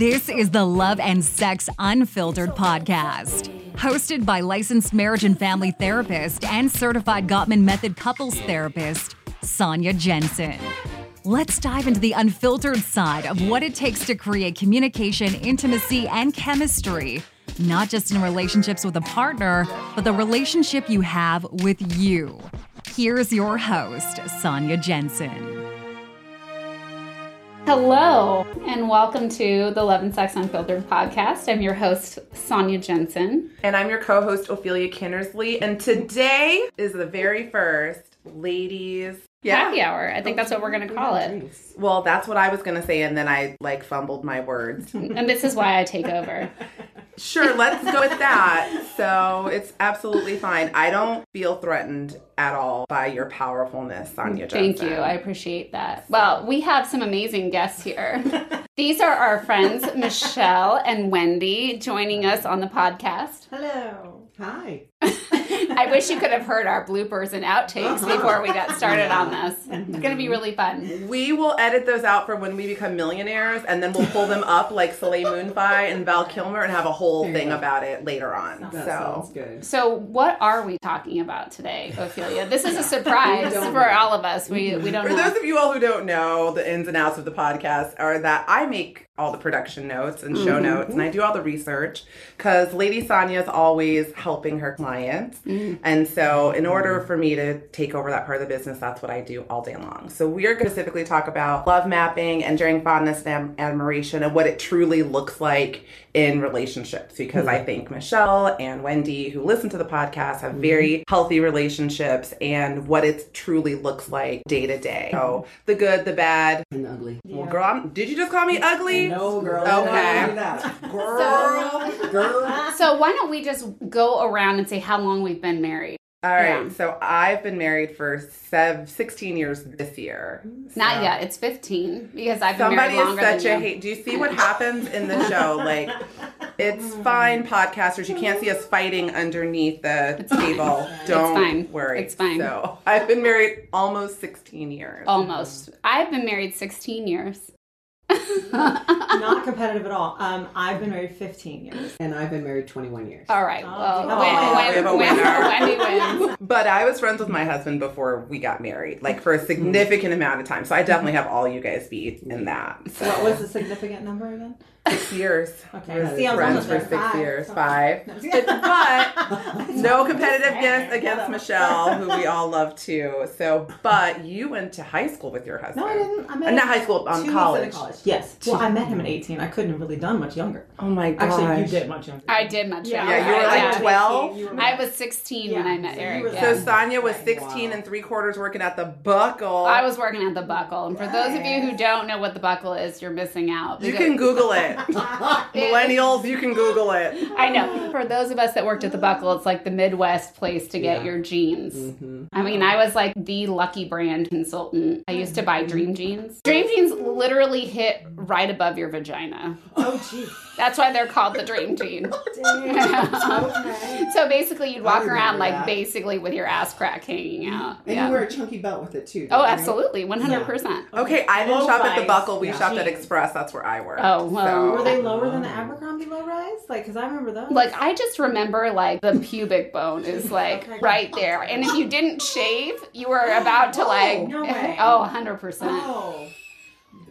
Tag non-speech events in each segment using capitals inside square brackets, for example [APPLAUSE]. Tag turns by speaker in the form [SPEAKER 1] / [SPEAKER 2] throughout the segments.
[SPEAKER 1] This is the Love and Sex Unfiltered podcast, hosted by licensed marriage and family therapist and certified Gottman Method couples therapist, Sonia Jensen. Let's dive into the unfiltered side of what it takes to create communication, intimacy, and chemistry, not just in relationships with a partner, but the relationship you have with you. Here's your host, Sonia Jensen.
[SPEAKER 2] Hello, and welcome to the Love and Sex Unfiltered podcast. I'm your host, Sonia Jensen.
[SPEAKER 3] And I'm your co host, Ophelia Kinnersley. And today is the very first ladies. yeah.
[SPEAKER 2] Happy hour. I think that's what we're going to call it.
[SPEAKER 3] Well, that's what I was going to say, and then I like fumbled my words. [LAUGHS]
[SPEAKER 2] And this is why I take over. [LAUGHS]
[SPEAKER 3] Sure, let's go with that. So it's absolutely fine. I don't feel threatened at all by your powerfulness, Sonia Jensen.
[SPEAKER 2] Thank you. I appreciate that. Well, we have some amazing guests here. [LAUGHS] These are our friends, Michelle and Wendy, joining us on the podcast.
[SPEAKER 4] Hello. Hi. [LAUGHS]
[SPEAKER 2] I wish you could have heard our bloopers and outtakes uh-huh. before we got started on this. It's going to be mm-hmm. really fun.
[SPEAKER 3] We will edit those out for when we become millionaires, and then we'll pull them up like Soleil Moon Frye and Val Kilmer and have a whole thing about it later on.
[SPEAKER 4] That
[SPEAKER 3] so
[SPEAKER 4] sounds good.
[SPEAKER 2] So, what are we talking about today, Ophelia? This is a [LAUGHS] surprise for
[SPEAKER 4] know.
[SPEAKER 2] all of us. We we don't
[SPEAKER 3] For
[SPEAKER 2] know.
[SPEAKER 3] those of you all who don't know the ins and outs of the podcast, are that I make all the production notes and show mm-hmm. notes, and I do all the research because Lady Sonia is always helping her clients, mm-hmm. and so in order for me to take over that part of the business, that's what I do all day long. So we are going to specifically talk about love mapping, enduring fondness and admiration, and what it truly looks like in relationships. Because I mm-hmm. think Michelle and Wendy, who listen to the podcast, have mm-hmm. very healthy relationships, and what it truly looks like day to day. So the good, the bad.
[SPEAKER 4] And the ugly.
[SPEAKER 3] Well, girl, I'm, did you just call me ugly?
[SPEAKER 4] No, girl.
[SPEAKER 3] Okay.
[SPEAKER 4] do that.
[SPEAKER 3] Girl.
[SPEAKER 4] Girl. [LAUGHS]
[SPEAKER 2] So, why don't we just go around and say how long we've been married?
[SPEAKER 3] All right.
[SPEAKER 2] Yeah.
[SPEAKER 3] So I've been married for sev- 16 years this year.
[SPEAKER 2] Not yet. It's 15 because I've been
[SPEAKER 3] Somebody
[SPEAKER 2] married
[SPEAKER 3] is such
[SPEAKER 2] than
[SPEAKER 3] a
[SPEAKER 2] you.
[SPEAKER 3] hate. Do you see what happens in the show? Like, it's [LAUGHS] fine, podcasters. You can't see us fighting underneath the table. Don't it's
[SPEAKER 2] fine.
[SPEAKER 3] worry.
[SPEAKER 2] It's fine.
[SPEAKER 3] So I've been married almost 16 years.
[SPEAKER 2] Almost. I've been married 16 years. [LAUGHS]
[SPEAKER 4] Not competitive at all. Um, I've been married 15 years.
[SPEAKER 5] And I've been married 21 years.
[SPEAKER 2] All right. Well,
[SPEAKER 4] Oh,
[SPEAKER 2] Wen-
[SPEAKER 3] we have a winner.
[SPEAKER 2] Wendy wins. [LAUGHS]
[SPEAKER 3] But I was friends with my husband before we got married, like for a significant amount of time. So I definitely have all you guys beat in that. So
[SPEAKER 4] What was the significant number again?
[SPEAKER 3] Six years.
[SPEAKER 4] Okay.
[SPEAKER 3] We were
[SPEAKER 4] See, I was
[SPEAKER 3] friends for six
[SPEAKER 4] Five.
[SPEAKER 3] years. Five.
[SPEAKER 4] No. [LAUGHS]
[SPEAKER 3] but no competitiveness
[SPEAKER 4] Hey,
[SPEAKER 3] against. Michelle, who we all love too. So, but you went to high school with your husband.
[SPEAKER 4] No, I didn't. I met
[SPEAKER 3] Uh, not high school, um,
[SPEAKER 4] two
[SPEAKER 3] college.
[SPEAKER 4] college. Yes. Well, I met him at 18. I couldn't have really done much younger.
[SPEAKER 3] Oh my gosh.
[SPEAKER 4] Actually, you did much younger.
[SPEAKER 2] I did much
[SPEAKER 4] Yeah,
[SPEAKER 2] younger.
[SPEAKER 3] Yeah, you were like 12?
[SPEAKER 4] You were-
[SPEAKER 2] I was 16 when I met
[SPEAKER 4] so you
[SPEAKER 2] Eric.
[SPEAKER 4] were-
[SPEAKER 2] yeah.
[SPEAKER 3] So Sonia was 16
[SPEAKER 5] Wow.
[SPEAKER 3] and three quarters working at the Buckle.
[SPEAKER 2] I was working at the Buckle, and for those of you who don't know what the Buckle is, you're missing out.
[SPEAKER 3] You can Google it. [LAUGHS] Millennials, you can Google it.
[SPEAKER 2] I know. For those of us that worked at the Buckle, it's like the Midwest place to get
[SPEAKER 5] Yeah.
[SPEAKER 2] your jeans.
[SPEAKER 3] Mm-hmm.
[SPEAKER 2] I mean, I was like the lucky brand consultant. I used to buy Dream Jeans. Dream Jeans literally hit right above your vagina.
[SPEAKER 4] Oh, gee.
[SPEAKER 2] That's why they're called the Dream Jean. [LAUGHS]
[SPEAKER 4] okay. [LAUGHS]
[SPEAKER 2] so basically, you'd walk
[SPEAKER 5] remember
[SPEAKER 2] around like
[SPEAKER 5] that.
[SPEAKER 2] basically with your ass crack hanging out.
[SPEAKER 5] And
[SPEAKER 2] Yeah.
[SPEAKER 5] you wear a chunky belt with it too.
[SPEAKER 2] Oh, absolutely, one hundred percent.
[SPEAKER 3] Okay, I didn't
[SPEAKER 4] Low
[SPEAKER 3] shop at the. Buckle. We
[SPEAKER 5] Yeah.
[SPEAKER 3] shopped at Express. That's where I worked.
[SPEAKER 2] Oh, well.
[SPEAKER 4] Were they lower than the Abercrombie low rise? Like, because I remember those.
[SPEAKER 2] Like I just remember like the pubic bone is [LAUGHS] like
[SPEAKER 4] Okay.
[SPEAKER 2] right there, and if you didn't shave, you were about to [GASPS] like
[SPEAKER 4] no eh, way.
[SPEAKER 2] oh, 100 percent.
[SPEAKER 4] Oh.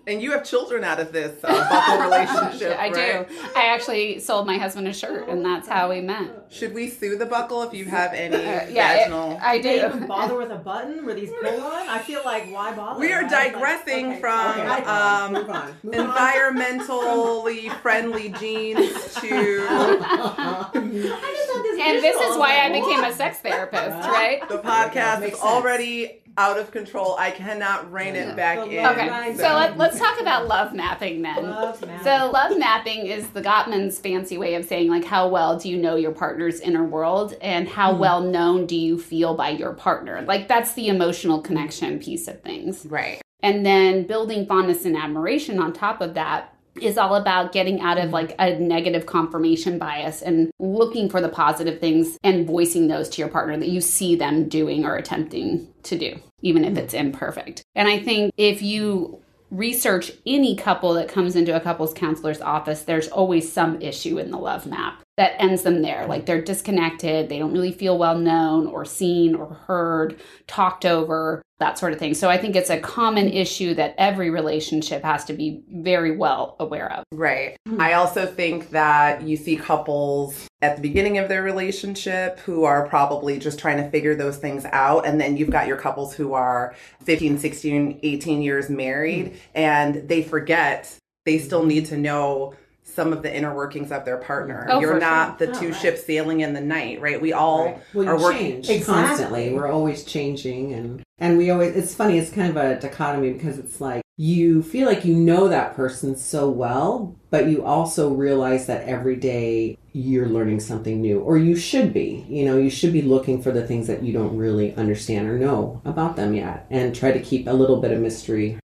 [SPEAKER 3] And you have children out of this uh, Buckle [LAUGHS] relationship,
[SPEAKER 2] I
[SPEAKER 3] right?
[SPEAKER 2] do. I actually sold my husband a shirt, and that's how we met.
[SPEAKER 3] Should we sue the Buckle if you have any
[SPEAKER 2] Uh, yeah, it-
[SPEAKER 3] vaginal?
[SPEAKER 2] I
[SPEAKER 4] Did they even bother with a [LAUGHS] button? Were these pull on? I feel like why bother?
[SPEAKER 3] we are
[SPEAKER 4] right? Like,
[SPEAKER 3] digressing
[SPEAKER 4] okay,
[SPEAKER 3] from
[SPEAKER 4] okay.
[SPEAKER 5] Move
[SPEAKER 3] um,
[SPEAKER 5] on. Move on.
[SPEAKER 3] environmentally [LAUGHS] friendly jeans to
[SPEAKER 4] I just this
[SPEAKER 2] And this is why I became a sex therapist, right?
[SPEAKER 3] the podcast
[SPEAKER 5] Makes
[SPEAKER 3] is already out of control. I cannot rein it back in.
[SPEAKER 2] Okay,
[SPEAKER 4] Right.
[SPEAKER 2] so let, let's talk about love mapping then.
[SPEAKER 4] Love mapping.
[SPEAKER 2] So, love mapping is the Gottman's fancy way of saying, like, how well do you know your partner's inner world and how hmm. well known do you feel by your partner? Like, that's the emotional connection piece of things.
[SPEAKER 3] right.
[SPEAKER 2] And then building fondness and admiration on top of that is all about getting out of mm-hmm. like a negative confirmation bias and looking for the positive things and voicing those to your partner that you see them doing or attempting to do, even if mm-hmm. it's imperfect. And I think if you research any couple that comes into a couples counselor's office, there's always some issue in the love map that ends them there. Like they're disconnected, they don't really feel well known or seen or heard, talked over, that sort of thing. So I think it's a common issue that every relationship has to be very well aware of.
[SPEAKER 3] Right. Hmm. I also think that you see couples at the beginning of their relationship who are probably just trying to figure those things out. And then you've got your couples who are 15, 16, 18 years married hmm. and they forget they still need to know some of the inner workings of their partner.
[SPEAKER 2] Oh,
[SPEAKER 3] You're
[SPEAKER 2] for
[SPEAKER 3] not the
[SPEAKER 4] Oh,
[SPEAKER 3] two
[SPEAKER 4] right.
[SPEAKER 3] ships sailing in the night, right? We all
[SPEAKER 5] Right. Well,
[SPEAKER 3] are
[SPEAKER 5] you
[SPEAKER 3] working.
[SPEAKER 4] Exactly.
[SPEAKER 5] constantly. We're always changing, and and we always. It's funny. It's kind of a dichotomy because it's like you feel like you know that person so well, but you also realize that every day you're learning something new, or you should be. You know, you should be looking for the things that you don't really understand or know about them yet, and try to keep a little bit of mystery.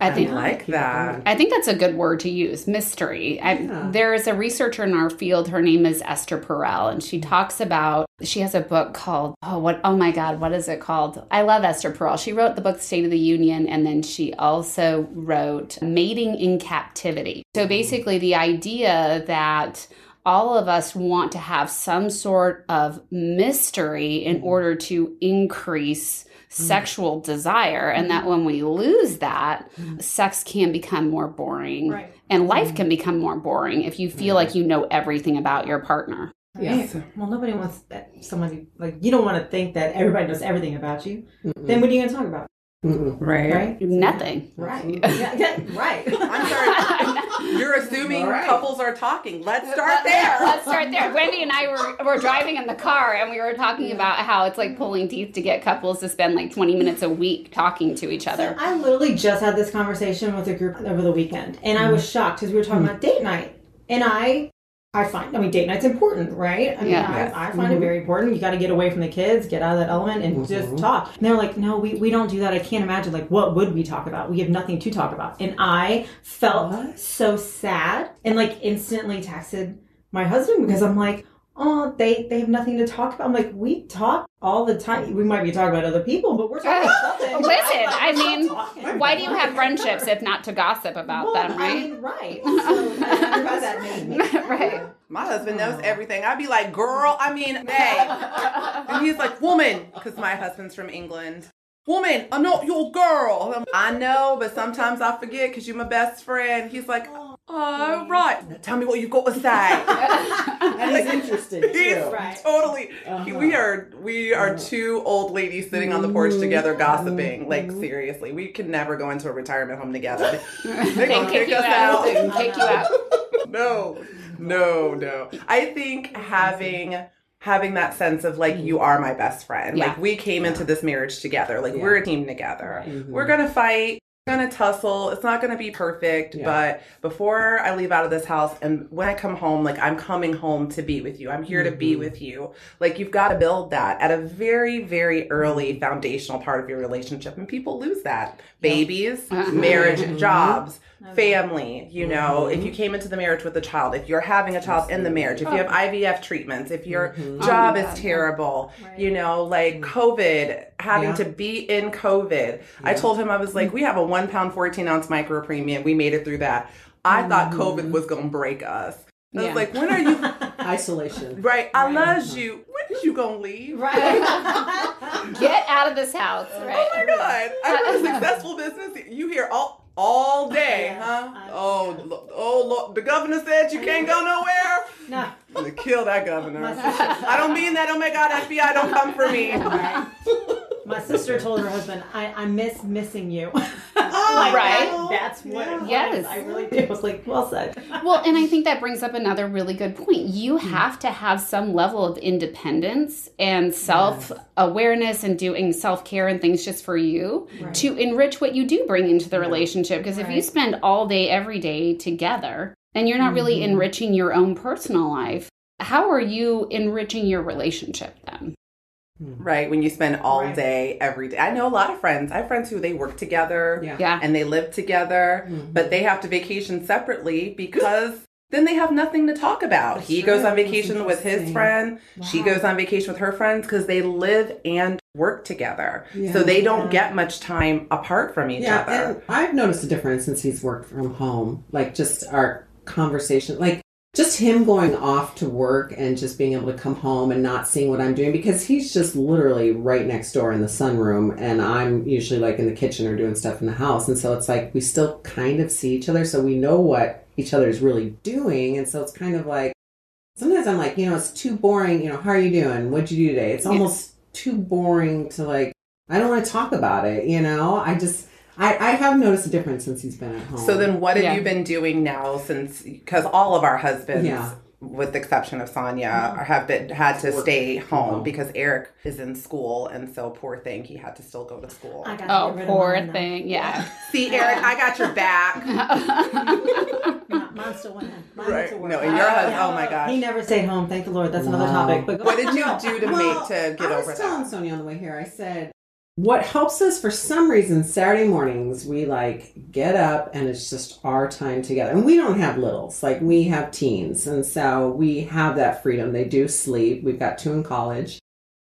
[SPEAKER 2] I
[SPEAKER 3] I
[SPEAKER 2] think
[SPEAKER 3] like that.
[SPEAKER 2] I think that's a good word to use, mystery. I, There is a researcher in our field. Her name is Esther Perel, and she mm. talks about. She has a book called oh what oh my god what is it called? I love Esther Perel. She wrote the book State of the Union, and then she also wrote Mating in Captivity. So mm. basically, the idea that all of us want to have some sort of mystery in mm-hmm. order to increase mm. sexual desire and mm-hmm. that when we lose that mm-hmm. sex can become more boring
[SPEAKER 4] Right.
[SPEAKER 2] and life can become more boring if you feel like you know everything about your partner
[SPEAKER 5] Yes.
[SPEAKER 4] Well, nobody wants that somebody like you don't want to think that everybody knows everything about you.
[SPEAKER 5] Mm-mm.
[SPEAKER 4] Then what are you going to talk about?
[SPEAKER 5] Mm-mm.
[SPEAKER 3] Right.
[SPEAKER 4] Right.
[SPEAKER 2] nothing
[SPEAKER 4] Right. yeah, yeah, right. [LAUGHS]
[SPEAKER 3] I'm sorry. [LAUGHS] You're assuming
[SPEAKER 5] All right.
[SPEAKER 3] couples are talking. Let's start there. [LAUGHS]
[SPEAKER 2] Let's start there. [LAUGHS] Wendy and I were, were driving in the car and we were talking about how it's like pulling teeth to get couples to spend like 20 minutes a week talking to each
[SPEAKER 4] So
[SPEAKER 2] other.
[SPEAKER 4] I literally just had this conversation with a group over the weekend, and I was mm-hmm. shocked because we were talking about date night, and I, I find, I mean, date night's important, right? I mean,
[SPEAKER 2] Yeah.
[SPEAKER 3] Yes.
[SPEAKER 4] I, I find it mm-hmm. very important. You got to get away from the kids, get out of that element, and just mm-hmm. talk. And they're like, no, we, we don't do that. I can't imagine. Like, what would we talk about? We have nothing to talk about. And I felt
[SPEAKER 5] What?
[SPEAKER 4] so sad, and like instantly texted my husband because I'm like. Oh, they they have nothing to talk about. I'm like, we talk all the time. We might be talking about other people, but we're talking about [LAUGHS] something.
[SPEAKER 2] Listen,
[SPEAKER 4] right?
[SPEAKER 2] I mean,
[SPEAKER 4] talking.
[SPEAKER 2] Why do you have friendships if not to gossip about
[SPEAKER 4] Well,
[SPEAKER 2] them,
[SPEAKER 4] I
[SPEAKER 2] right?
[SPEAKER 4] mean, right. So that's that made me sad.
[SPEAKER 2] Right.
[SPEAKER 3] My husband knows everything. I'd be like, girl, I mean, nay. [LAUGHS] And he's like, woman, because my husband's from England. Woman, uh, I'm not your girl. I'm- I know, but sometimes I forget because you're my best friend. He's like, oh, right. Now tell me what you've got to say. [LAUGHS]
[SPEAKER 5] And he's interested
[SPEAKER 3] He's
[SPEAKER 5] too.
[SPEAKER 4] Right.
[SPEAKER 3] totally.
[SPEAKER 5] Uh-huh.
[SPEAKER 3] We are we are two old ladies sitting on the porch together gossiping. Like seriously, we could never go into a retirement home together. [LAUGHS] They're gonna
[SPEAKER 2] kick
[SPEAKER 3] kick
[SPEAKER 2] you
[SPEAKER 3] us
[SPEAKER 2] out.
[SPEAKER 3] out.
[SPEAKER 2] They can kick you out. [LAUGHS]
[SPEAKER 3] no, no, no. I think having having that sense of like you are my best friend.
[SPEAKER 2] Yeah.
[SPEAKER 3] Like we came into this marriage together. Like
[SPEAKER 5] Yeah.
[SPEAKER 3] we're a team together.
[SPEAKER 5] Mhm.
[SPEAKER 3] We're gonna fight. Gonna tussle. It's not gonna be perfect,
[SPEAKER 5] Yeah.
[SPEAKER 3] but before I leave out of this house and when I come home, like I'm coming home to be with you. I'm here to be
[SPEAKER 5] Mhm.
[SPEAKER 3] with you. Like you've got to build that at a very, very early foundational part of your relationship, and people lose that. Babies, [LAUGHS] marriage,
[SPEAKER 5] Mhm.
[SPEAKER 3] jobs, family. You know,
[SPEAKER 5] Mhm.
[SPEAKER 3] if you came into the marriage with a child, if you're having a child in the marriage, if you have IVF treatments, if your
[SPEAKER 5] Mhm.
[SPEAKER 3] job
[SPEAKER 2] Oh
[SPEAKER 3] is terrible,
[SPEAKER 4] Right.
[SPEAKER 3] you know, like COVID, having
[SPEAKER 5] Yeah.
[SPEAKER 3] to be in COVID. I told him I was like, we have a one pound fourteen ounce micro preemie. We made it through that. I thought COVID was gonna break us. I
[SPEAKER 2] Yeah.
[SPEAKER 3] was like, when are you? [LAUGHS]
[SPEAKER 5] Isolation.
[SPEAKER 3] right, I
[SPEAKER 4] Right.
[SPEAKER 3] love you. When is you gonna leave?
[SPEAKER 4] Right. [LAUGHS]
[SPEAKER 2] Get out of this house, right?
[SPEAKER 3] Oh my god! I run a [LAUGHS] successful business. You hear all all oh, day,
[SPEAKER 4] Yeah.
[SPEAKER 3] huh?
[SPEAKER 4] I-
[SPEAKER 3] oh, oh, lo- oh, Lord. the governor said you can't go nowhere.
[SPEAKER 4] no.
[SPEAKER 3] Kill that governor. I don't mean that. Oh my God, FBI, don't come for me. [LAUGHS]
[SPEAKER 4] Right. My sister told her husband, I, I miss missing you. [LAUGHS]
[SPEAKER 3] Oh,
[SPEAKER 4] like,
[SPEAKER 2] Right.
[SPEAKER 4] that- that's what it was.
[SPEAKER 2] Yes.
[SPEAKER 4] I really did. I was like, well said.
[SPEAKER 2] Well, and I think that brings up another really good point. You have to have some level of independence and self awareness and doing self care and things just for you
[SPEAKER 4] Right.
[SPEAKER 2] to enrich what you do bring into the relationship. Because if you spend all day, every day together, and you're not really
[SPEAKER 5] Mhm.
[SPEAKER 2] enriching your own personal life, how are you enriching your relationship then?
[SPEAKER 3] Right, when you spend all
[SPEAKER 4] Right.
[SPEAKER 3] day, every day. I know a lot of friends. I have friends who they work together
[SPEAKER 5] Yeah.
[SPEAKER 2] Yeah.
[SPEAKER 3] and they live together,
[SPEAKER 5] Mhm.
[SPEAKER 3] but they have to vacation separately because then they have nothing to talk about.
[SPEAKER 5] That's
[SPEAKER 3] he goes on vacation with his
[SPEAKER 5] interesting.
[SPEAKER 3] friend. She goes on vacation with her friends because they live and work together.
[SPEAKER 5] Yeah.
[SPEAKER 3] so they don't
[SPEAKER 4] Yeah.
[SPEAKER 3] get much time apart from each
[SPEAKER 5] Yeah,
[SPEAKER 3] other.
[SPEAKER 5] and I've noticed a difference since he's worked from home. Like just our conversation, like just him going off to work and just being able to come home and not seeing what I'm doing because he's just literally right next door in the sunroom and I'm usually like in the kitchen or doing stuff in the house. And so it's like we still kind of see each other so we know what each other is really doing. And so it's kind of like sometimes I'm like, you know, it's too boring. You know, how are you doing? What'd you do today? It's almost too boring to like, I don't want to talk about it, you know? I just, I, I have noticed a difference since he's been at home.
[SPEAKER 3] So then, what have
[SPEAKER 2] Yeah.
[SPEAKER 3] you been doing now since? Because all of our husbands,
[SPEAKER 5] Yeah.
[SPEAKER 3] with the exception of Sonia, have been had to
[SPEAKER 5] Work
[SPEAKER 3] stay
[SPEAKER 5] from
[SPEAKER 3] home
[SPEAKER 5] home.
[SPEAKER 3] because Eric is in school, and so poor thing, he had to still go to school.
[SPEAKER 4] I got
[SPEAKER 2] Oh,
[SPEAKER 4] get
[SPEAKER 2] poor
[SPEAKER 4] mine, though.
[SPEAKER 2] thing. Yeah.
[SPEAKER 3] See, Eric, I got your back. [LAUGHS]
[SPEAKER 4] Mine- Mine's still winning. Mine
[SPEAKER 3] Right.
[SPEAKER 4] went.
[SPEAKER 3] No, and your husband.
[SPEAKER 4] Yeah.
[SPEAKER 3] Oh my uh, gosh.
[SPEAKER 4] He never stayed home. Thank the Lord. That's another topic. But
[SPEAKER 3] What did you do to
[SPEAKER 5] Well,
[SPEAKER 3] make to get
[SPEAKER 5] I
[SPEAKER 3] over
[SPEAKER 5] was telling
[SPEAKER 3] that?
[SPEAKER 5] Sonia on the way here. I said, what helps us for some reason Saturday mornings we like get up and it's just our time together. And we don't have littles, like we have teens, and so we have that freedom. They do sleep. We've got two in college.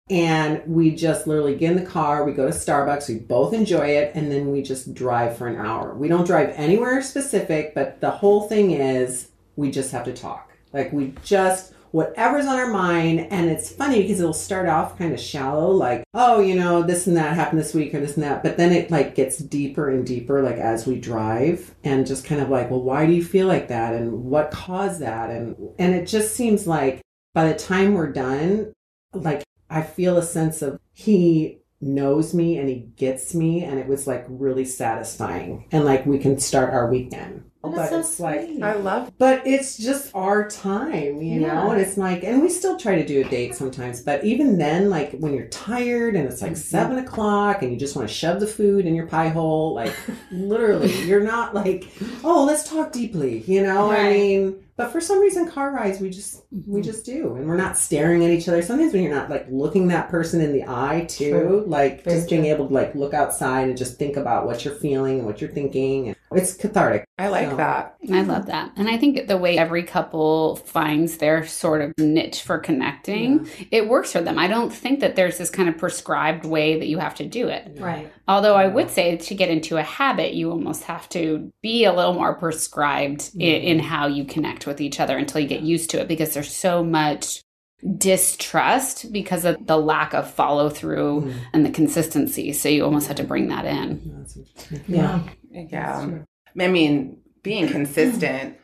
[SPEAKER 5] And we just literally get in the car, we go to Starbucks, we both enjoy it, and then we just drive for an hour. We don't drive anywhere specific, but the whole thing is we just have to talk. Like we just whatever's on our mind. And it's funny because it'll start off kind of shallow like oh you know this and that happened this week or this and that. But then it like gets deeper and deeper like as we drive and just kind of like well why do you feel like that? And what caused that? And and it just seems like by the time we're done like i feel a sense of he knows me and he gets me. And it was like really satisfying. And like we can start our weekend but
[SPEAKER 4] so
[SPEAKER 5] it's like.
[SPEAKER 3] I love.
[SPEAKER 5] but it's just our time, you
[SPEAKER 4] Yeah.
[SPEAKER 5] know? And it's like, and we still try to do a date sometimes, but even then, like when you're tired and it's like
[SPEAKER 4] Mm-hmm.
[SPEAKER 5] seven o'clock and you just want to shove the food in your pie hole, like [LAUGHS] literally, you're not like, oh, let's talk deeply, you know? I mean, but for some reason, car rides, we just,
[SPEAKER 4] Mm-hmm.
[SPEAKER 5] we just do. And we're not staring at each other. Sometimes when you're not like looking that person in the eye too,
[SPEAKER 4] True.
[SPEAKER 5] like
[SPEAKER 4] Very
[SPEAKER 5] just being able to like look outside and just think about what you're feeling and what you're thinking. And it's cathartic.
[SPEAKER 3] I like
[SPEAKER 5] So-
[SPEAKER 3] that.
[SPEAKER 2] I love that. And I think the way every couple finds their sort of niche for connecting, it works for them. I don't think that there's this kind of prescribed way that you have to do it.
[SPEAKER 4] Right.
[SPEAKER 2] Although I would say to get into a habit, you almost have to be a little more prescribed i- in, how you connect with each other until you get used to it because there's so much distrust because of the lack of follow through
[SPEAKER 5] Mm.
[SPEAKER 2] and the consistency. So you almost have to bring that in.
[SPEAKER 5] That's
[SPEAKER 4] Yeah.
[SPEAKER 3] Yeah. I mean, being consistent.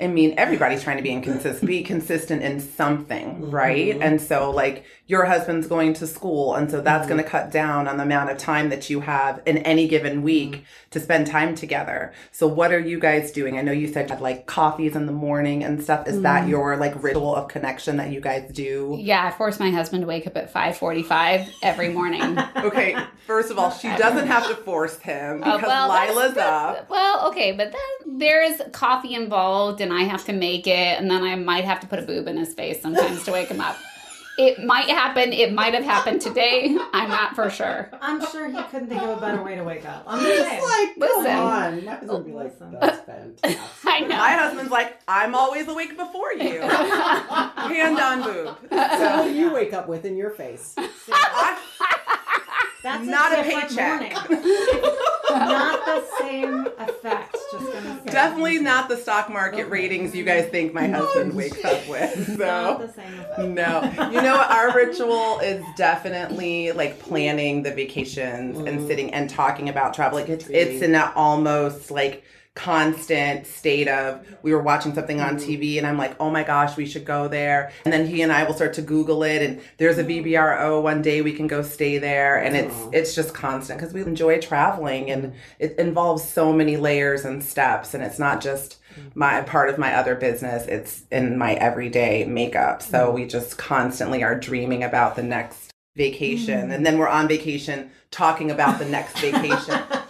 [SPEAKER 3] I mean, everybody's trying to be inconsistent, be consistent in something, right?
[SPEAKER 5] Mhm.
[SPEAKER 3] And so, like, your husband's going to school, and so that's going to cut down on the amount of time that you have in any given week to spend time together. So, what are you guys doing? I know you said you had like coffees in the morning and stuff. Is that your like ritual of connection that you guys do?
[SPEAKER 2] Yeah, I force my husband to wake up at 5:45 every morning. [LAUGHS]
[SPEAKER 3] Okay, first of all, she doesn't have to force him
[SPEAKER 2] Uh,
[SPEAKER 3] because
[SPEAKER 2] that's-
[SPEAKER 3] Lila's
[SPEAKER 2] that's-
[SPEAKER 3] up.
[SPEAKER 2] Well, okay, but then there's coffee involved, and I have to make it, and then I might have to put a boob in his face sometimes to wake him up. It might happen. It might have happened today. I'm not for sure.
[SPEAKER 4] I'm sure he couldn't think of a better way to wake up. I'm just saying.
[SPEAKER 5] It's like,
[SPEAKER 2] Listen.
[SPEAKER 5] come on. My husband would be like, that's fantastic. [LAUGHS]
[SPEAKER 2] I know.
[SPEAKER 3] My husband's like, I'm always awake before you. [LAUGHS] Hand on boob.
[SPEAKER 5] So what do you wake up with in your face?
[SPEAKER 3] I- [LAUGHS]
[SPEAKER 4] That's
[SPEAKER 3] Not a
[SPEAKER 4] different
[SPEAKER 3] paycheck.
[SPEAKER 4] not the same effect. Just gonna say.
[SPEAKER 3] definitely not the stock market ratings you guys think my husband [LAUGHS] wakes up with.
[SPEAKER 4] Not
[SPEAKER 3] So.
[SPEAKER 4] the same.
[SPEAKER 3] No, you know? Our ritual is definitely like planning the vacations and mm. sitting and talking about travel. Like it's it's in that almost like constant state of we were watching something on mm-hmm. TV and I'm like, oh my gosh, we should go there. And then he and I will start to Google it and there's a mm-hmm. VRBO one day we can go stay there. And it's oh. it's just constant because we enjoy traveling and mm-hmm. it involves so many layers and steps and it's not just my part of my other business it's in my everyday makeup. So we just constantly are dreaming about the next vacation mm. and then we're on vacation talking about the next vacation [LAUGHS]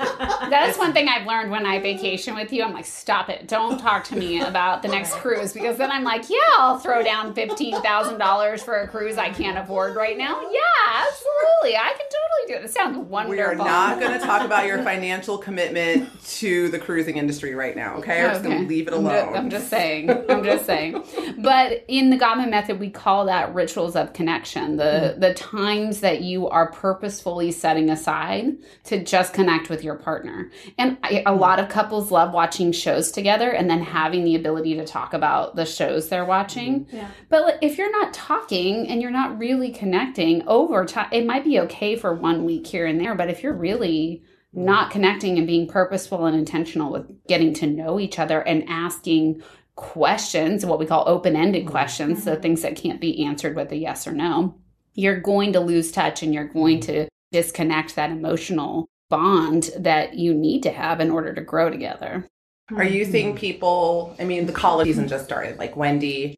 [SPEAKER 2] That's one thing I've learned when I vacation with you. I'm like, stop it. Don't talk to me about the next cruise because then I'm like, yeah, I'll throw down $15,000 for a cruise I can't afford right now. Yeah, absolutely. I can totally do it. It sounds wonderful.
[SPEAKER 3] We are not going to talk about your financial commitment to the cruising industry right now, okay? We're just going to leave it
[SPEAKER 2] I'm
[SPEAKER 3] alone.
[SPEAKER 2] I'm just saying. I'm just saying. But in the Gottman method, we call that rituals of connection. The hmm. the times that you are purposefully setting aside to just connect with your partner. And I, a lot of couples love watching shows together and then having the ability to talk about the shows they're watching. Mm-hmm.
[SPEAKER 4] Yeah.
[SPEAKER 2] But if you're not talking and you're not really connecting over time, it might be okay for one week here and there. But if you're really not connecting and being purposeful and intentional with getting to know each other and asking questions, what we call open ended mm-hmm. questions, so mm-hmm. things that can't be answered with a yes or no, you're going to lose touch and you're going to disconnect that emotional bond that you need to have in order to grow together.
[SPEAKER 3] Are you seeing mm-hmm. people? I mean, the college season just started. Like Wendy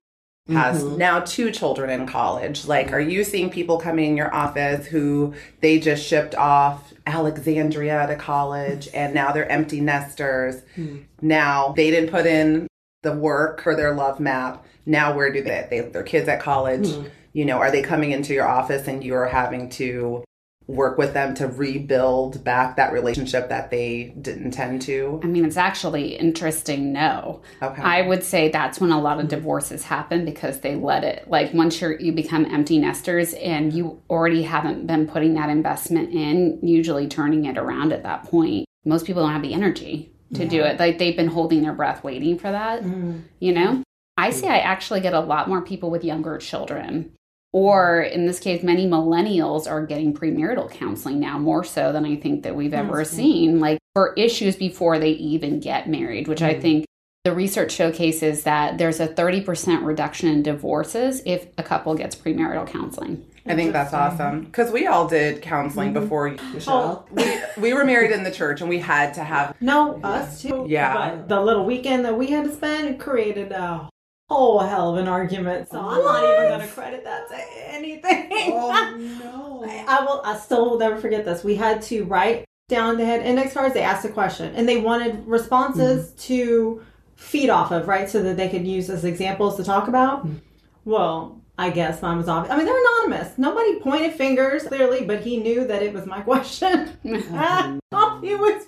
[SPEAKER 3] has
[SPEAKER 5] Mhm.
[SPEAKER 3] now two children in college. Like, are you seeing people coming in your office who they just shipped off Alexandria to college and now they're empty nesters? Hmm. Now they didn't put in the work for their love map. Now where do they? they their kids at college. Hmm. You know, are they coming into your office and you're having to work with them to rebuild back that relationship that they didn't tend to?
[SPEAKER 2] I mean, it's actually interesting. No,
[SPEAKER 3] Okay.
[SPEAKER 2] I would say that's when a lot of divorces happen because they let it. Like once you're you become empty nesters and you already haven't been putting that investment in, usually turning it around at that point. Most people don't have the energy to do it. Like they've been holding their breath, waiting for that. Mm-hmm. You know, I see. I actually get a lot more people with younger children. Or in this case, many millennials are getting premarital counseling now more so than I think that we've ever seen, like for issues before they even get married, which I mm-hmm. think the research showcases that there's a 30% reduction in divorces if a couple gets premarital counseling.
[SPEAKER 3] I think that's awesome because we all did counseling mm-hmm. before.
[SPEAKER 5] Michelle.
[SPEAKER 3] We we were married in the church and we had to have.
[SPEAKER 4] No, us too.
[SPEAKER 3] Yeah.
[SPEAKER 4] But the little weekend that we had to spend created a whole hell of an argument. So I'm not even going to credit that to anything.
[SPEAKER 5] Oh [LAUGHS] no.
[SPEAKER 4] I will. I still will never forget this. We had to write down the head index cards. They asked a question, and they wanted responses mm-hmm. to feed off of, right, so that they could use as examples to talk about. Mm-hmm. Well, I guess mine was obvious. I mean, they're anonymous. Nobody pointed fingers clearly, but he knew that it was my [LAUGHS] question. [LAUGHS] oh, he was.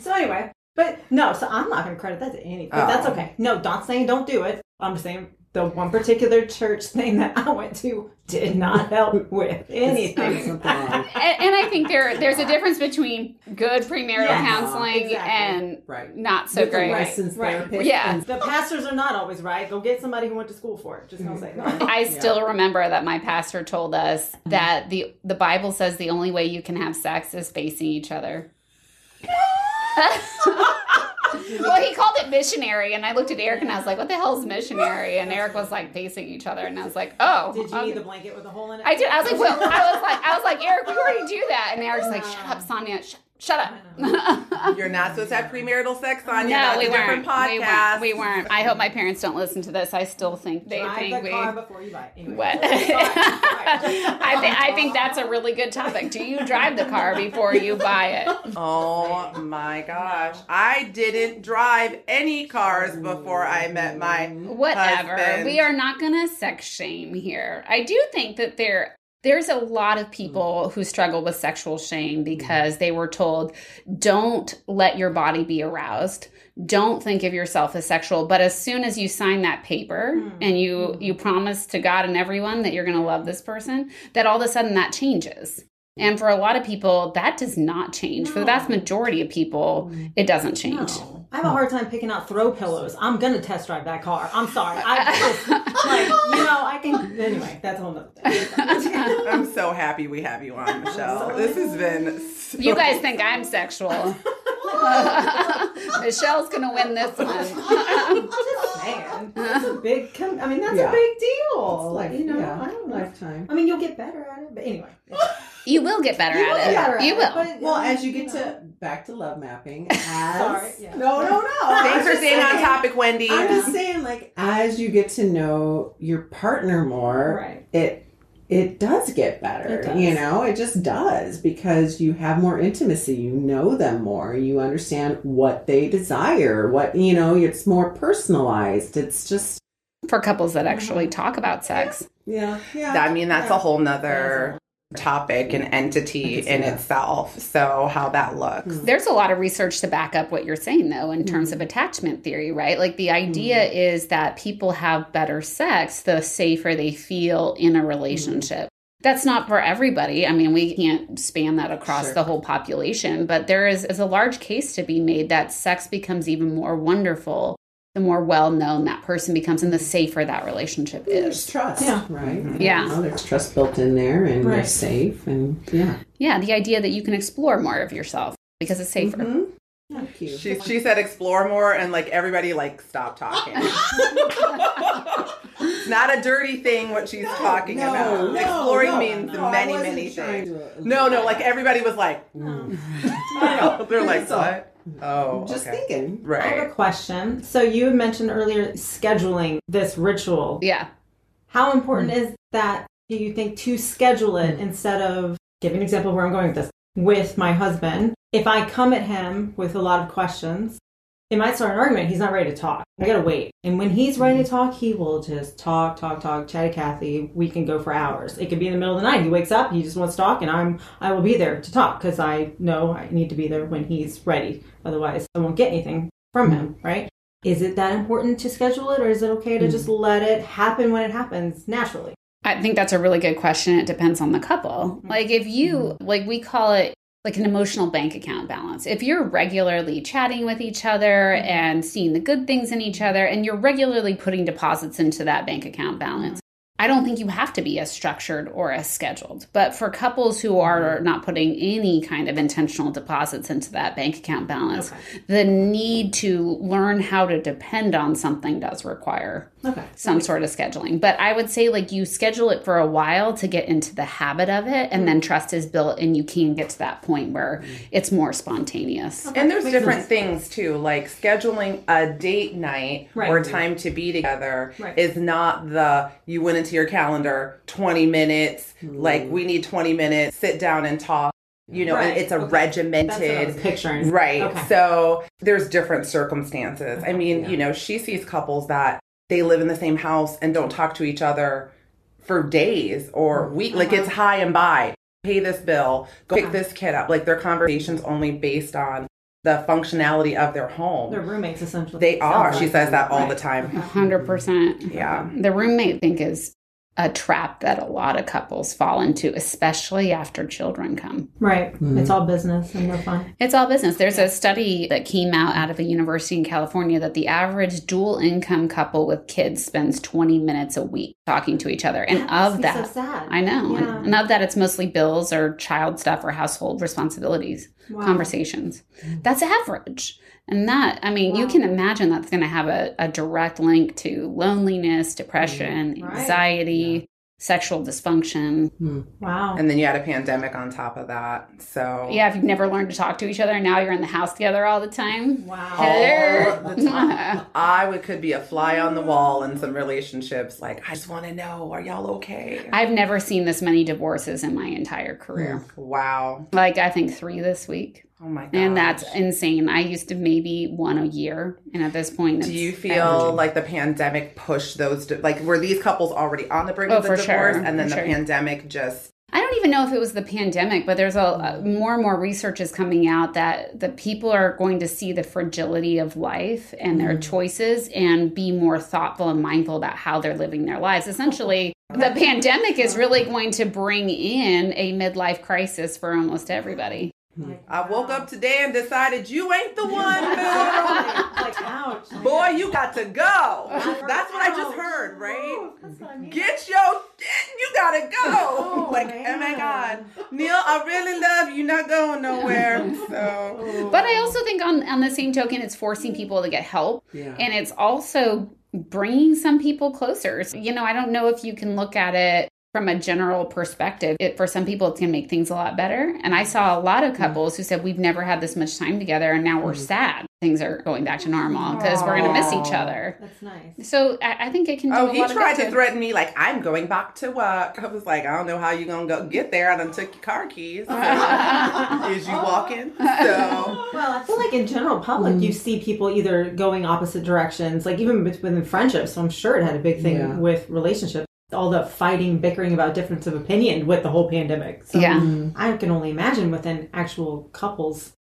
[SPEAKER 4] So anyway, but no. So I'm not going to credit that to anything. But that's
[SPEAKER 3] Oh.
[SPEAKER 4] okay. No, not saying don't do it. I'm saying the one particular church thing that I went to did not help [LAUGHS] with anything. [LAUGHS]
[SPEAKER 2] And, and I think there there's a difference between good premarital
[SPEAKER 4] Yes,
[SPEAKER 2] counseling
[SPEAKER 4] exactly.
[SPEAKER 2] and
[SPEAKER 5] Right.
[SPEAKER 2] not so
[SPEAKER 5] With a
[SPEAKER 2] great.
[SPEAKER 5] licensed
[SPEAKER 4] Right.
[SPEAKER 5] therapist.
[SPEAKER 2] Yeah.
[SPEAKER 5] and-
[SPEAKER 4] The pastors are not always right. Go get somebody who went to school for it. Just gonna mm-hmm. say no.
[SPEAKER 2] I still remember that my pastor told us mm-hmm. that the the Bible says the only way you can have sex is facing each other. [LAUGHS] well, he called it missionary, and I looked at Eric and I was like, "What the hell is missionary?" And Eric was like, "Facing each other," and I was like, "Oh."
[SPEAKER 4] Did you
[SPEAKER 2] okay.
[SPEAKER 4] need the blanket with a hole in it?
[SPEAKER 2] I did. I was like, "Well," I was like, "I was like, Eric, we already do that," and Eric's like, "Shut up, ah. Sonia. Sh- shut up." [LAUGHS]
[SPEAKER 3] You're not supposed to have premarital sex on you.
[SPEAKER 2] no,
[SPEAKER 3] That's
[SPEAKER 2] we
[SPEAKER 3] a
[SPEAKER 2] weren't. We
[SPEAKER 3] podcast.
[SPEAKER 2] weren't. We weren't. I hope my parents don't listen to this. I still think they
[SPEAKER 4] Drive
[SPEAKER 2] think
[SPEAKER 4] the
[SPEAKER 2] we.
[SPEAKER 4] car before you buy it. Anyway.
[SPEAKER 2] What?
[SPEAKER 4] Sorry. [LAUGHS] Sorry.
[SPEAKER 2] I think I think that's a really good topic. Do you drive the car before you buy it?
[SPEAKER 3] Oh my gosh. I didn't drive any cars before I met my
[SPEAKER 2] Whatever.
[SPEAKER 3] husband.
[SPEAKER 2] We are not going to sex shame here. I do think that there there's a lot of mm. people who struggle with sexual shame mm. because they were told don't let your body be aroused. Don't think of yourself as sexual, but as soon as you sign that paper mm. and you mm-hmm. you promise to God and everyone that you're going to love this person, that all of a sudden that changes. And for a lot of people, that does not change. For the vast majority of people, it doesn't change.
[SPEAKER 4] No. I have a hard time picking out throw pillows. I'm gonna test drive that car. I'm sorry. I [LAUGHS] just, like you know I can. Anyway, that's a whole nother thing. [LAUGHS]
[SPEAKER 3] I'm so happy we have you on, Michelle. This has been so
[SPEAKER 2] You guys think I'm sexual. [LAUGHS] Michelle's gonna win this one.
[SPEAKER 4] Man, that's a big. Com- I mean, that's
[SPEAKER 5] Yeah.
[SPEAKER 4] a big deal.
[SPEAKER 5] Life,
[SPEAKER 4] you know,
[SPEAKER 5] yeah,
[SPEAKER 4] I don't know.
[SPEAKER 5] lifetime.
[SPEAKER 4] I mean, you'll get better at it, but anyway. [LAUGHS]
[SPEAKER 2] You will get better
[SPEAKER 4] You will
[SPEAKER 2] at
[SPEAKER 4] get
[SPEAKER 2] it.
[SPEAKER 4] better at
[SPEAKER 2] you
[SPEAKER 4] it,
[SPEAKER 2] will.
[SPEAKER 4] but-
[SPEAKER 5] Well, as you get to back to love mapping, [LAUGHS] as
[SPEAKER 4] Sorry, yeah.
[SPEAKER 5] no, no, no.
[SPEAKER 3] Thanks for staying on topic, Wendy.
[SPEAKER 5] I'm just saying, like, as you get to know your partner more,
[SPEAKER 4] Right.
[SPEAKER 5] it it does get better.
[SPEAKER 4] It does.
[SPEAKER 5] You know, it just does because you have more intimacy. You know them more. You understand what they desire. What, you know, it's more personalized. It's just,
[SPEAKER 2] For couples that actually talk about sex.
[SPEAKER 5] yeah, yeah.
[SPEAKER 3] I mean, that's
[SPEAKER 5] yeah.
[SPEAKER 3] a whole nother topic and entity
[SPEAKER 5] I can see
[SPEAKER 3] in
[SPEAKER 5] that.
[SPEAKER 3] itself. So, how that looks. Mm-hmm.
[SPEAKER 2] There's a lot of research to back up what you're saying, though, in terms mm-hmm. of attachment theory, right? Like the idea mm-hmm. is that people have better sex the safer they feel in a relationship. That's not for everybody. I mean, we can't span that across
[SPEAKER 5] Sure.
[SPEAKER 2] the whole population, but there is, is a large case to be made that sex becomes even more wonderful the more well known that person becomes and the safer that relationship
[SPEAKER 5] There's
[SPEAKER 2] is.
[SPEAKER 5] trust,
[SPEAKER 4] Yeah.
[SPEAKER 5] right?
[SPEAKER 2] Yeah.
[SPEAKER 5] You know, there's trust built in there and they're safe and yeah.
[SPEAKER 2] Yeah, the idea that you can explore more of yourself because it's safer.
[SPEAKER 5] Mhm. Thank you.
[SPEAKER 3] She, she said explore more and like everybody like stop talking. [LAUGHS] it's not a dirty thing what she's talking
[SPEAKER 5] No,
[SPEAKER 3] about.
[SPEAKER 5] no,
[SPEAKER 3] Exploring
[SPEAKER 5] no,
[SPEAKER 3] means
[SPEAKER 5] no,
[SPEAKER 3] many, many things.
[SPEAKER 5] to-
[SPEAKER 3] No, no, like everybody was like,
[SPEAKER 5] Mm. [LAUGHS]
[SPEAKER 3] they're like, what? Oh,
[SPEAKER 5] Just
[SPEAKER 3] okay.
[SPEAKER 5] thinking. Right.
[SPEAKER 4] I have a question. So you mentioned earlier scheduling this ritual.
[SPEAKER 2] Yeah.
[SPEAKER 4] How important hmm. is that, do you think, to schedule it instead of, give an example of where I'm going with this, with my husband? If I come at him with a lot of questions, it might start an argument. He's not ready to talk. I gotta wait. And when he's ready to talk, he will just talk, talk, talk, chatty Cathy. We can go for hours. It could be in the middle of the night. He wakes up, he just wants to talk, and I'm I will be there to talk because I know I need to be there when he's ready. Otherwise, I won't get anything from him. Right? Is it that important to schedule it, or is it okay to just mm-hmm. let it happen when it happens naturally?
[SPEAKER 2] I think that's a really good question. It depends on the couple. Mm-hmm. Like if you mm-hmm. like we call it like an emotional bank account balance. If you're regularly chatting with each other mm-hmm. and seeing the good things in each other and you're regularly putting deposits into that bank account balance, I don't think you have to be as structured or as scheduled. But for couples who are mm-hmm. not putting any kind of intentional deposits into that bank account balance, the need to learn how to depend on something does require
[SPEAKER 4] Okay.
[SPEAKER 2] some sort of scheduling. But I would say like you schedule it for a while to get into the habit of it and then mm-hmm. trust is built and you can get to that point where mm-hmm. it's more spontaneous.
[SPEAKER 3] And there's different
[SPEAKER 4] sense.
[SPEAKER 3] things too, like scheduling a date night
[SPEAKER 4] Right.
[SPEAKER 3] or time to be together
[SPEAKER 4] Right.
[SPEAKER 3] is not the you went into your calendar 20 minutes, like we need 20 minutes, sit down and talk. You know,
[SPEAKER 4] Right.
[SPEAKER 3] it's a
[SPEAKER 4] Okay.
[SPEAKER 3] regimented
[SPEAKER 4] That's what I was picturing.
[SPEAKER 3] Right.
[SPEAKER 4] Okay.
[SPEAKER 3] So there's different circumstances. I mean, you know, she sees couples that they live in the same house and don't talk to each other for days or mm-hmm. week. Like uh-huh. it's hi and bye. Pay this bill. Go pick this kid up. Like their conversations only based on the functionality of their home.
[SPEAKER 4] They're roommates essentially.
[SPEAKER 3] they are.
[SPEAKER 4] Sounds
[SPEAKER 3] She says that all
[SPEAKER 4] Right.
[SPEAKER 3] the time.
[SPEAKER 2] 100%.
[SPEAKER 3] Yeah.
[SPEAKER 2] The roommate think is a trap that a lot of couples fall into, especially after children come.
[SPEAKER 4] Right. Mm-hmm. It's all business and no fun.
[SPEAKER 2] It's all business. There's a study that came out out of a university in California that the average dual income couple with kids spends 20 minutes a week talking to each other. And
[SPEAKER 4] That
[SPEAKER 2] of that,
[SPEAKER 4] so sad.
[SPEAKER 2] I know.
[SPEAKER 4] Yeah.
[SPEAKER 2] And, and of that, it's mostly bills or child stuff or household responsibilities,
[SPEAKER 4] Wow.
[SPEAKER 2] conversations. Mm-hmm. That's average. And that, I mean, you can imagine that's going to have a, a direct link to loneliness, depression,
[SPEAKER 4] Right.
[SPEAKER 2] anxiety, sexual dysfunction. Hmm.
[SPEAKER 4] Wow.
[SPEAKER 3] And then you had a pandemic on top of that. So
[SPEAKER 2] Yeah, if you've never learned to talk to each other and now you're in the house together all the time.
[SPEAKER 4] wow.
[SPEAKER 3] all the time. [LAUGHS] I would could be a fly on the wall in some relationships. Like, I just want to know, are y'all okay?
[SPEAKER 2] I've never seen this many divorces in my entire career.
[SPEAKER 3] Wow.
[SPEAKER 2] Like I think three this week.
[SPEAKER 3] Oh my god.
[SPEAKER 2] And that's insane. I used to maybe one a year. And at this point
[SPEAKER 3] Do you feel like the pandemic pushed those? Like, were these couples already on the brink
[SPEAKER 2] Oh,
[SPEAKER 3] of the
[SPEAKER 2] for
[SPEAKER 3] divorce,
[SPEAKER 2] sure,
[SPEAKER 3] and then
[SPEAKER 2] for
[SPEAKER 3] the
[SPEAKER 2] sure.
[SPEAKER 3] pandemic just?
[SPEAKER 2] I don't even know if it was the pandemic, but there's a, a more and more research is coming out that the people are going to see the fragility of life and their mm. choices and be more thoughtful and mindful about how they're living their lives. Essentially, the pandemic is really going to bring in a midlife crisis for almost everybody.
[SPEAKER 3] I woke up today and decided you ain't the one, Bill.
[SPEAKER 4] like, ouch. [LAUGHS]
[SPEAKER 3] Boy, you got to go. That's what I just heard, right? Get your, you gotta go. [LAUGHS] [LAUGHS] like, oh my God, Neil, I really love you. Not going nowhere. So,
[SPEAKER 2] But I also think on on the same token, it's forcing people to get help,
[SPEAKER 5] Yeah.
[SPEAKER 2] and it's also bringing some people closer. So, you know, I don't know if you can look at it from a general perspective. It, for some people, it's going to make things a lot better. And I saw a lot of mm-hmm. couples who said we've never had this much time together, and now we're mm-hmm. sad. things are going back to normal because we're going to miss each other.
[SPEAKER 4] That's nice.
[SPEAKER 2] So I, I think it can do
[SPEAKER 3] Oh,
[SPEAKER 2] a
[SPEAKER 3] he
[SPEAKER 2] lot of
[SPEAKER 3] tried
[SPEAKER 2] good
[SPEAKER 3] to threaten me like I'm going back to work. I was like, I don't know how you're gonna go get there. I done took your car keys. [LAUGHS] So, is you walking? So
[SPEAKER 4] Well, I feel like in general public, you mm. see people either going opposite directions, like even within friendships. So I'm sure it had a big thing
[SPEAKER 5] Yeah.
[SPEAKER 4] with relationships. All the fighting, bickering about difference of opinion with the whole pandemic. So
[SPEAKER 2] Yeah. Mm-hmm.
[SPEAKER 4] I can only imagine within actual couples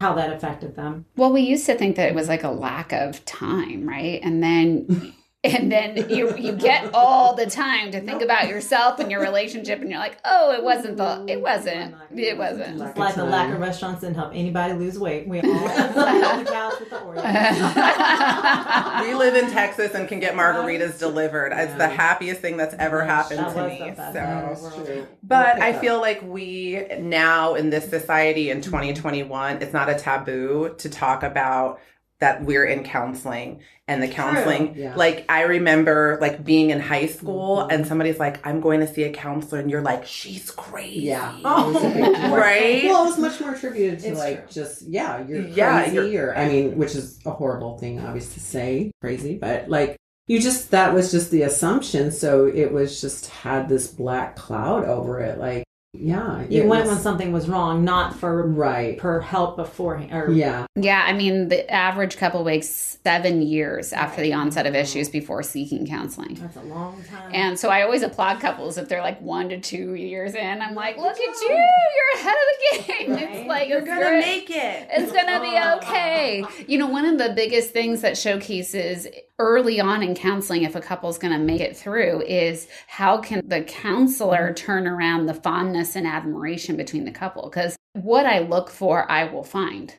[SPEAKER 4] how that affected them.
[SPEAKER 2] Well, we used to think that it was like a lack of time, right? And then [LAUGHS] and then you you get all the time to think about yourself and your relationship and you're like, "Oh, it wasn't the it wasn't. It wasn't."
[SPEAKER 4] Just like the lack of restaurants didn't help anybody lose weight. We all had the couch with the [LAUGHS] Oreos. [LAUGHS]
[SPEAKER 3] we live in Texas and can get margaritas delivered. It's the happiest thing that's ever happened to me. So.
[SPEAKER 4] thing in the world.
[SPEAKER 3] But I feel like we now in this society in 2021, it's not a taboo to talk about that we're in counseling and the counseling.
[SPEAKER 5] Yeah.
[SPEAKER 3] Like I remember like being in high school mm-hmm. and somebody's like, I'm going to see a counselor and you're like, she's crazy.
[SPEAKER 5] Yeah.
[SPEAKER 4] Oh.
[SPEAKER 5] It was a big deal. [LAUGHS]
[SPEAKER 3] Right?
[SPEAKER 5] Well, it was much more attributed to
[SPEAKER 4] It's
[SPEAKER 5] like
[SPEAKER 4] true.
[SPEAKER 5] just yeah, you're
[SPEAKER 3] Yeah,
[SPEAKER 5] crazy,
[SPEAKER 3] you're-
[SPEAKER 5] or I mean, which is a horrible thing, obviously, to say crazy, but like you just that was just the assumption. So it was just had this black cloud over it. Like yeah,
[SPEAKER 4] You went
[SPEAKER 5] was-
[SPEAKER 4] when something was wrong, not for
[SPEAKER 5] right.
[SPEAKER 4] per help beforehand. Or
[SPEAKER 5] Yeah,
[SPEAKER 2] Yeah, I mean, the average couple waits 7 years after the onset of issues before seeking counseling.
[SPEAKER 4] That's a long time.
[SPEAKER 2] And so I always applaud couples if they're like 1 to 2 years in. I'm like, "Look at you. You're ahead of the game." It's like
[SPEAKER 3] You're
[SPEAKER 2] it's
[SPEAKER 3] gonna
[SPEAKER 2] great.
[SPEAKER 3] make it.
[SPEAKER 2] It's gonna be okay. You know, one of the biggest things that showcases early on in counseling if a couple's gonna make it through is how can the counselor turn around the fondness and admiration between the couple? Because what I look for, I will find.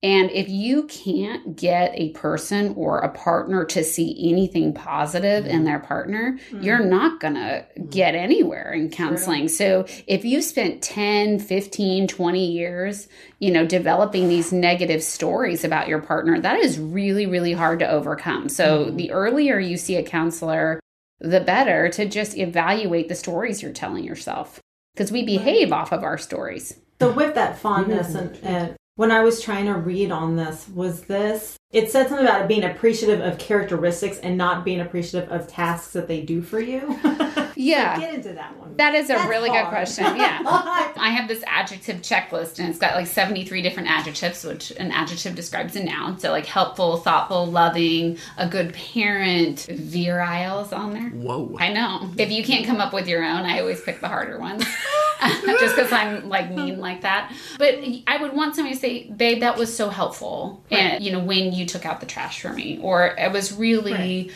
[SPEAKER 2] And if you can't get a person or a partner to see anything positive in mm-hmm. their partner, mm-hmm. you're not going to mm-hmm. get anywhere in counseling. So if you spent 10, 15, 20 years, you know, developing these negative stories about your partner, that is really, really hard to overcome. So the earlier you see a counselor, the better to just evaluate the stories you're telling yourself because we behave off of our stories.
[SPEAKER 4] So with that fondness mhm. and, and when I was trying to read on this, was this it said something about being appreciative of characteristics and not being appreciative of tasks that they do for you. [LAUGHS]
[SPEAKER 2] Yeah.
[SPEAKER 4] Get into that one.
[SPEAKER 2] That is a
[SPEAKER 4] That's
[SPEAKER 2] really
[SPEAKER 4] hard.
[SPEAKER 2] good question. Yeah. [LAUGHS] [LAUGHS] I have this adjective checklist and it's got like 73 different adjectives, which an adjective describes a noun. So, like helpful, thoughtful, loving, a good parent, virile is on there.
[SPEAKER 6] Whoa.
[SPEAKER 2] I know. If you can't come up with your own, I always pick the harder ones. [LAUGHS] Just because I'm like mean like that. But I would want somebody to say, babe, that was so helpful. And, you know, when you took out the trash for me, or it was really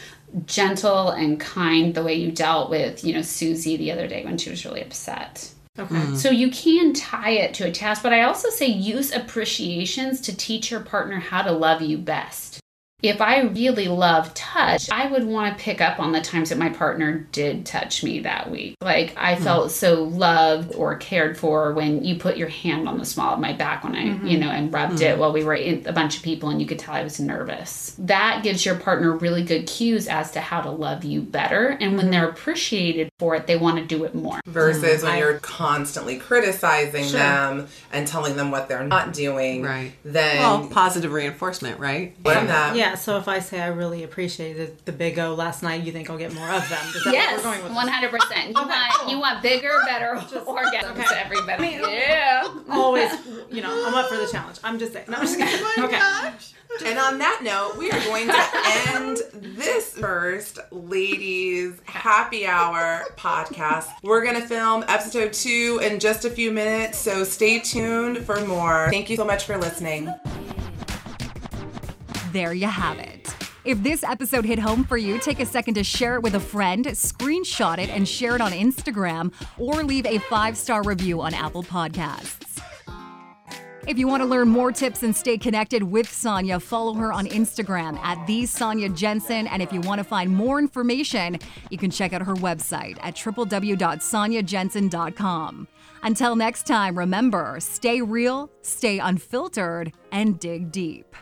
[SPEAKER 2] gentle and kind the way you dealt with, you know, Susie the other day when she was really upset.
[SPEAKER 4] Okay. Hmm.
[SPEAKER 2] So you can tie it to a task, but I also say use appreciations to teach your partner how to love you best. If I really love touch, I would want to pick up on the times that my partner did touch me that week. Like I hmm. felt so loved or cared for when you put your hand on the small of my back when I, you mm-hmm. know, and rubbed hmm. it while we were in a bunch of people and you could tell I was nervous. That gives your partner really good cues as to how to love you better. And when mm-hmm. they're appreciated for it, they want to do it more.
[SPEAKER 3] Versus mm-hmm. when
[SPEAKER 4] I-
[SPEAKER 3] you're constantly criticizing
[SPEAKER 4] Sure.
[SPEAKER 3] them and telling them what they're not doing,
[SPEAKER 6] Right.
[SPEAKER 3] then
[SPEAKER 6] Well, positive reinforcement, right?
[SPEAKER 3] learn that.
[SPEAKER 4] Yeah, so if I say I really appreciated the Big O last night, you think I'll get more of them? Is that
[SPEAKER 2] Yes,
[SPEAKER 4] what we're going with?
[SPEAKER 2] one hundred percent. You want you want bigger, better [LAUGHS] orgasms.
[SPEAKER 4] okay.
[SPEAKER 2] Everybody, yeah.
[SPEAKER 4] Always, you know, I'm up for the challenge. I'm just saying. No, I'm just [LAUGHS] oh kidding. okay.
[SPEAKER 3] And on that note, we are going to end this first ladies happy hour podcast. We're going to film episode two in just a few minutes, so stay tuned for more. Thank you so much for listening.
[SPEAKER 1] There you have it. If this episode hit home for you, take a second to share it with a friend, screenshot it, and share it on Instagram, or leave a five star review on Apple Podcasts. If you want to learn more tips and stay connected with Sonia, follow her on Instagram at the Sonia Jensen. And if you want to find more information, you can check out her website at www.soniajensen.com. Until next time, remember stay real, stay unfiltered, and dig deep.